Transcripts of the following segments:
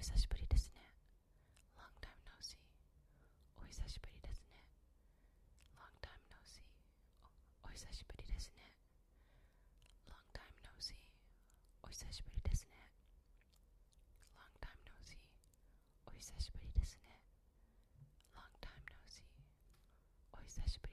久しぶりですね。Long time no see. お久しぶりですね。Long time no see. お久しぶりですね。Long time no see. お久しぶりですね。Time no see. お久しぶりですね。Long time no see. お久しぶり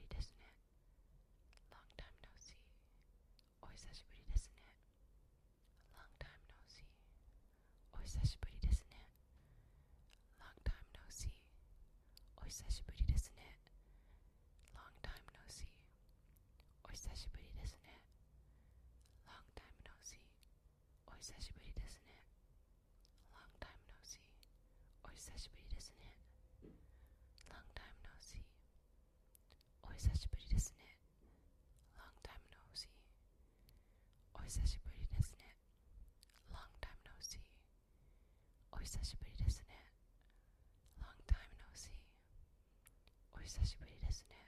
お久しぶりですね。Long time no see. お久しぶりですね。Long time no see. お久しぶりですね。Long time no see. お久しぶりですね。Long time no see. お久しぶりですね。Long time no see. お久しぶりですね。Long time no see. お久しぶりですね。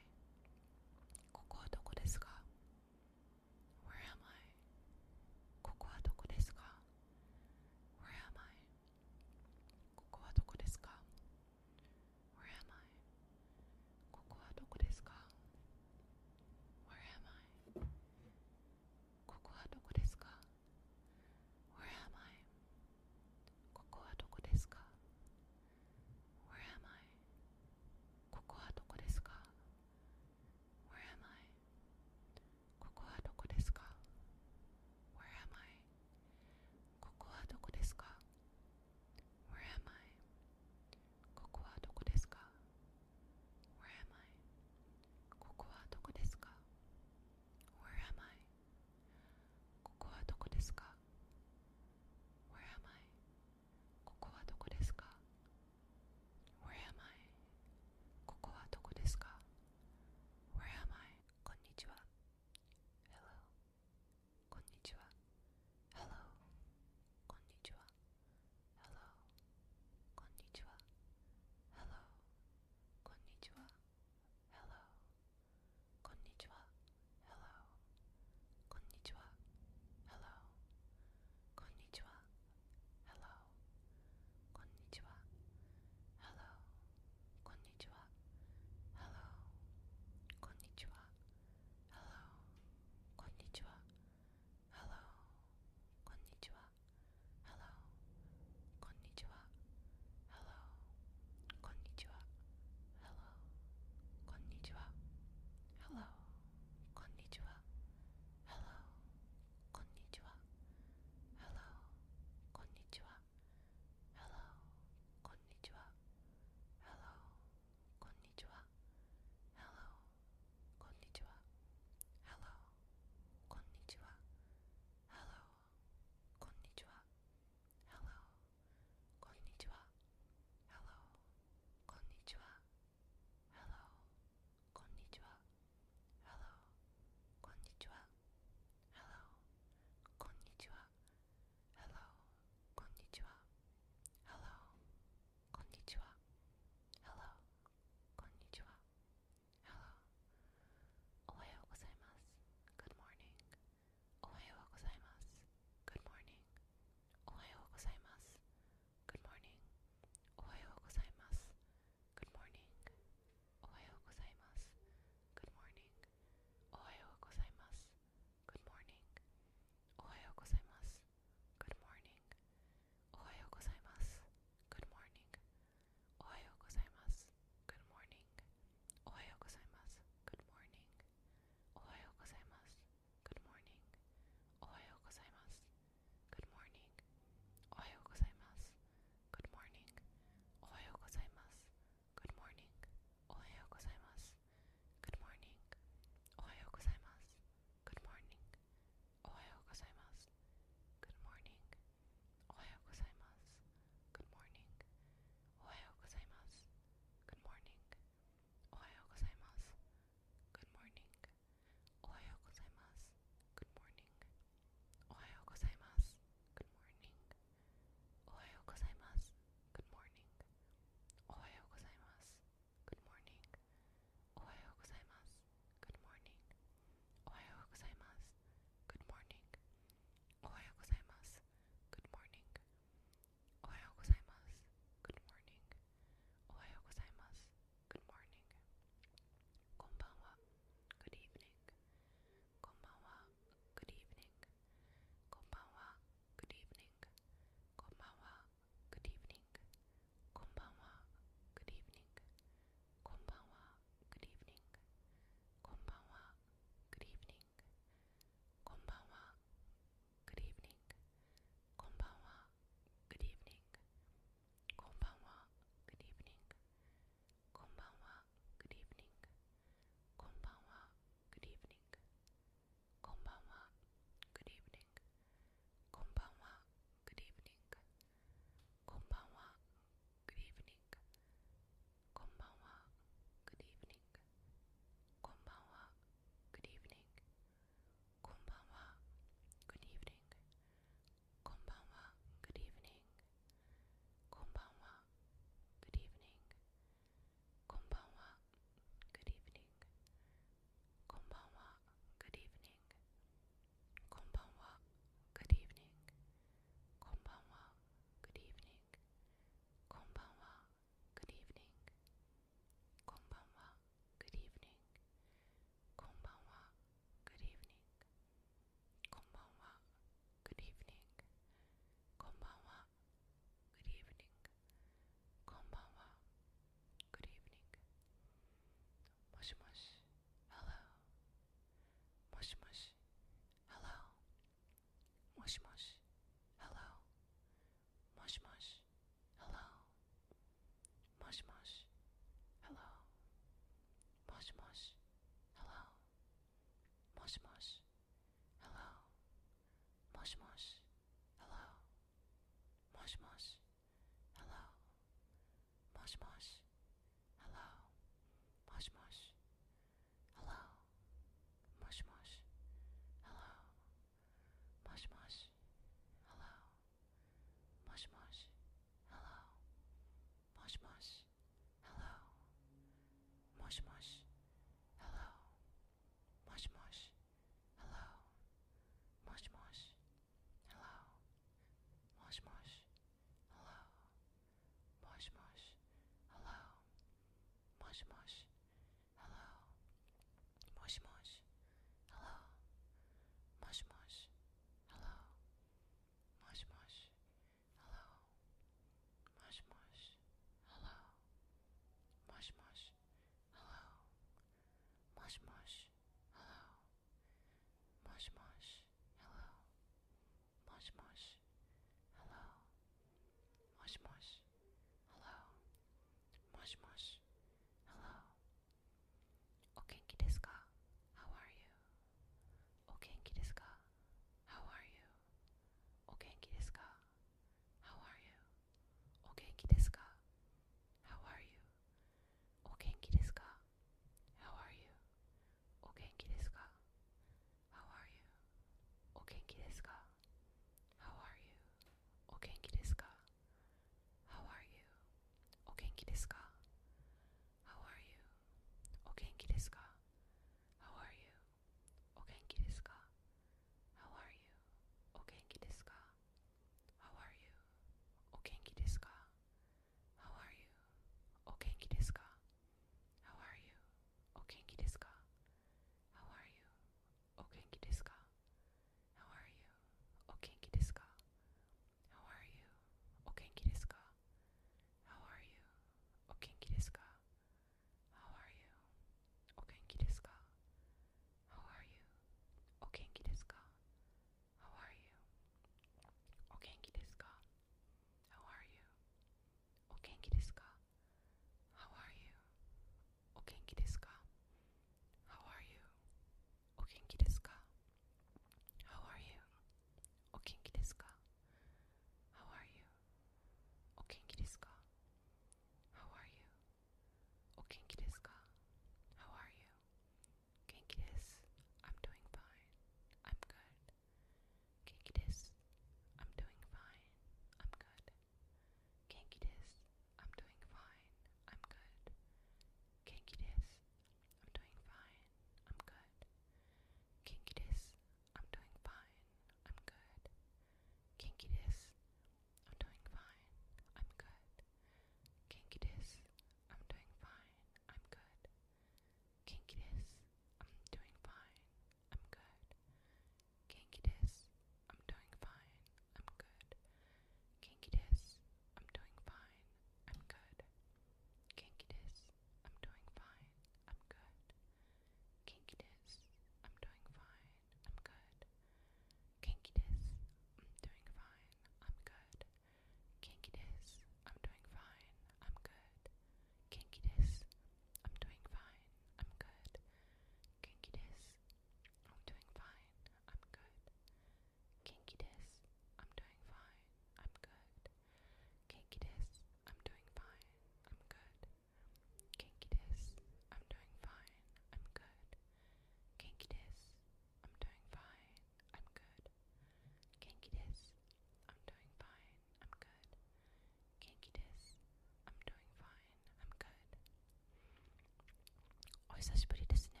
久しぶりですね。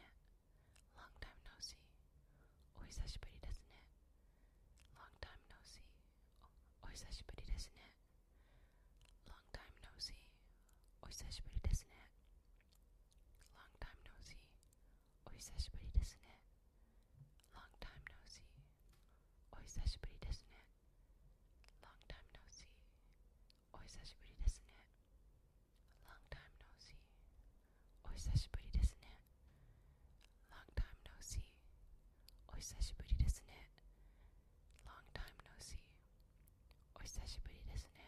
Long time no see お久しぶりですね。Long time no see お久しぶりですね。Long time no see Long time no see Long time no see Long time no see Long time no see 久しぶりですね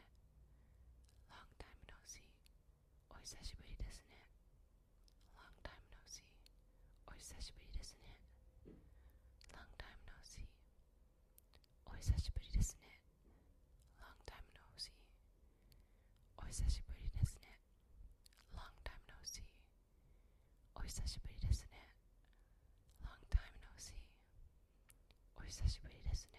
Long time no see. お久しぶりですね Long time no see. お久しぶりですね Long time no see. Long time no see. Long time no see Long time no see. お久しぶりですね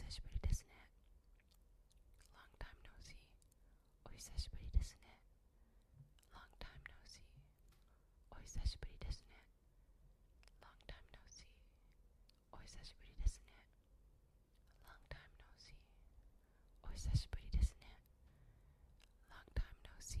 久しぶりですね。Long time no see お久しぶりですね。Long time no see お久しぶりですね。Long time no see Long time no see Long time no see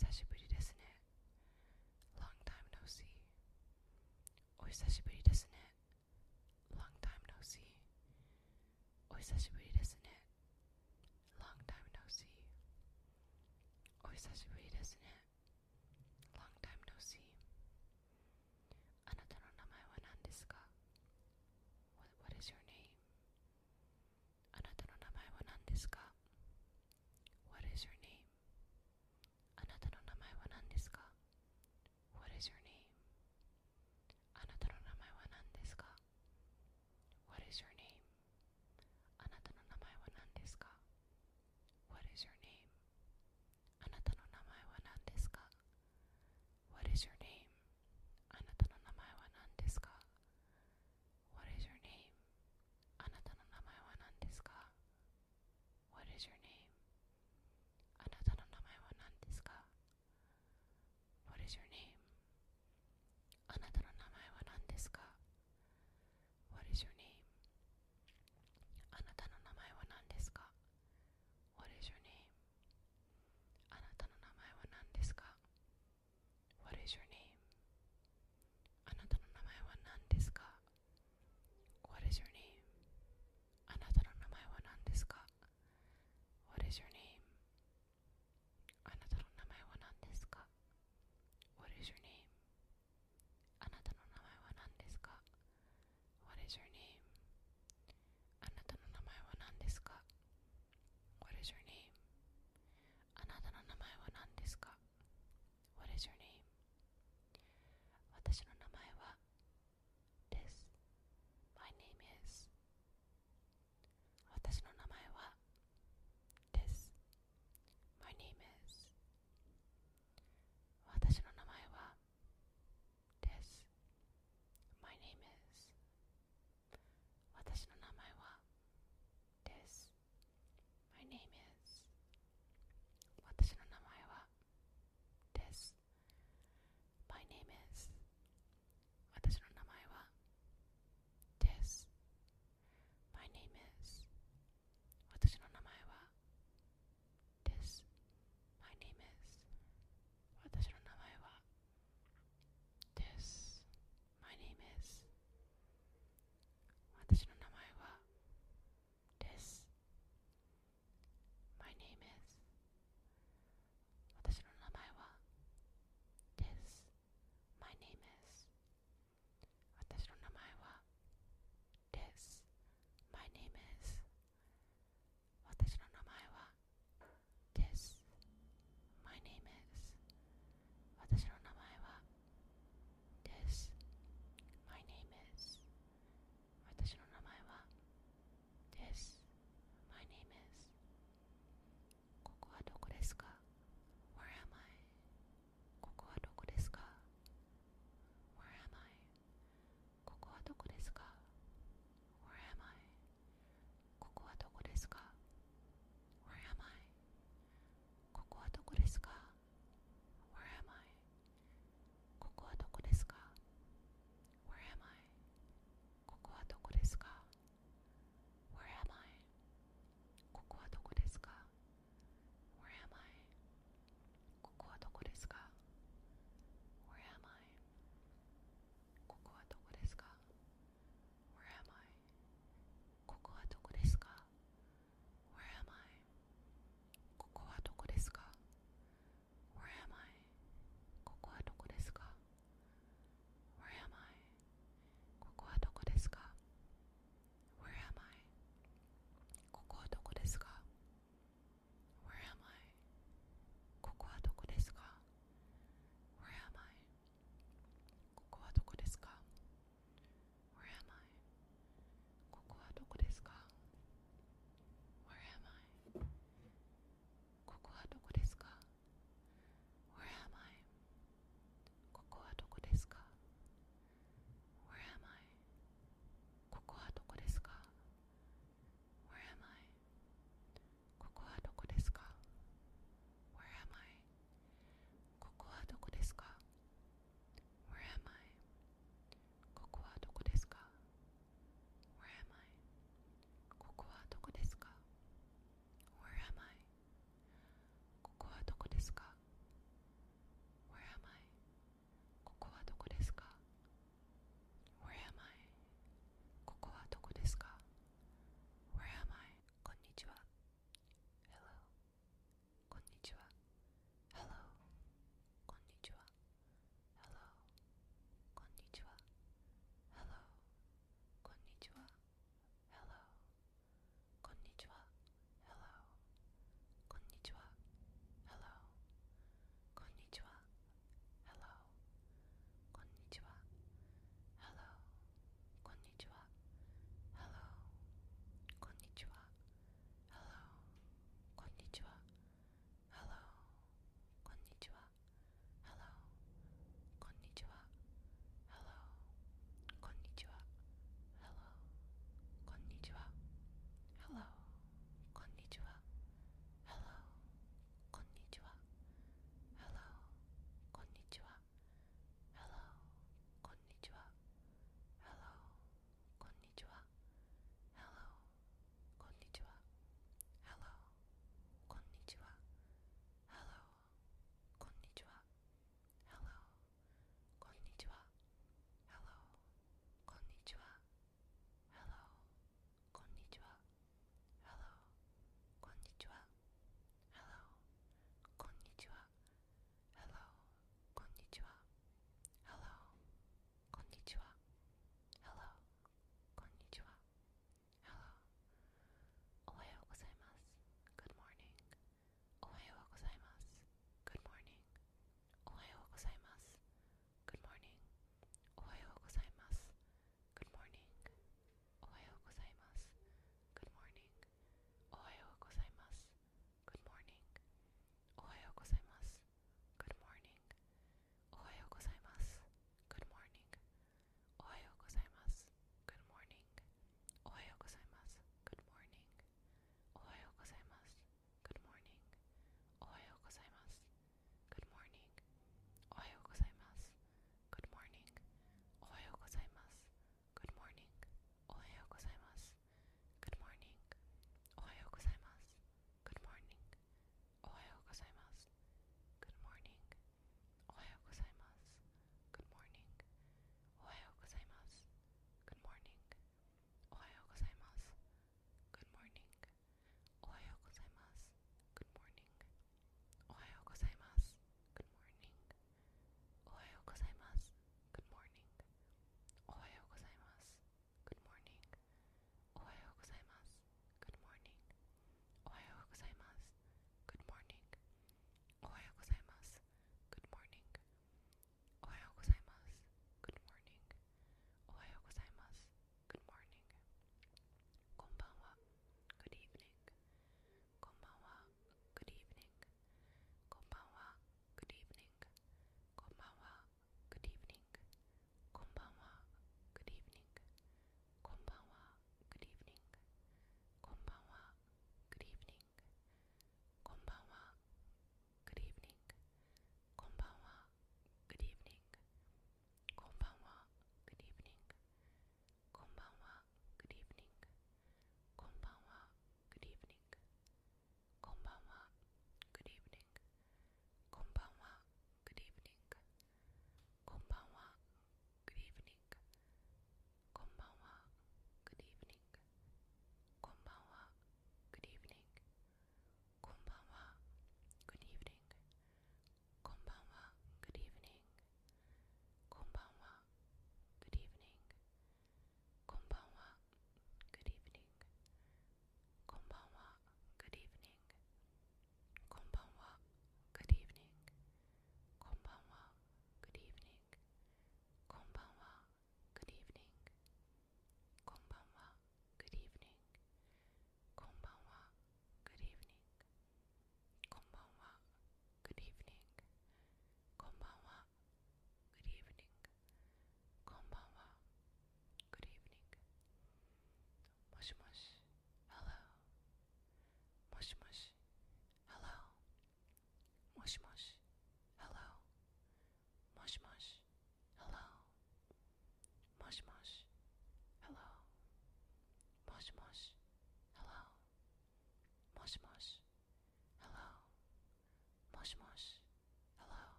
久しぶりですね Long time no see お久しぶりですね Long time no see お久しぶり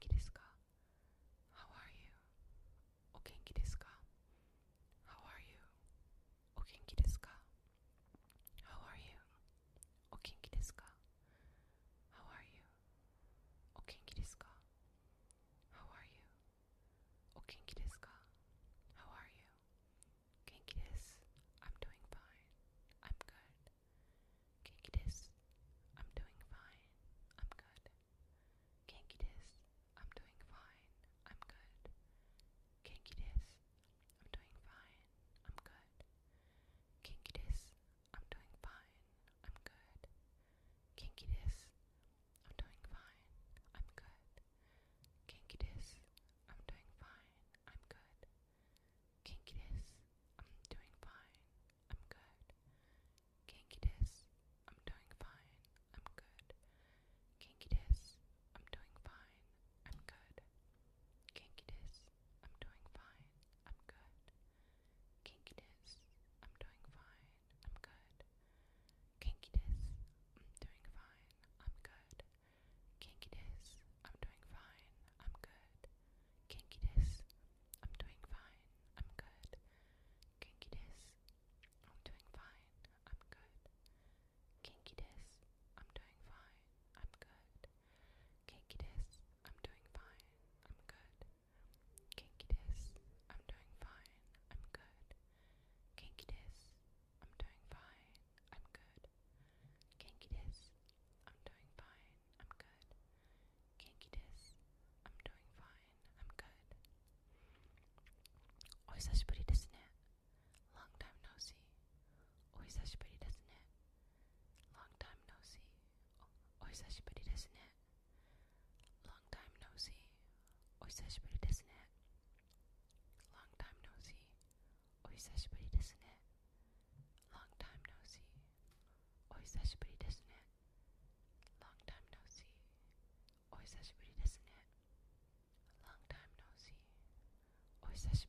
イギリスか久しぶりですね Long time no see お久しぶりですね Long time no see お久しぶりですね Long time no see お久しぶりですね Long time no see お久しぶりですね Long time no see お久しぶりですね Long time no see お久しぶりですね Long time no see お久しぶりですね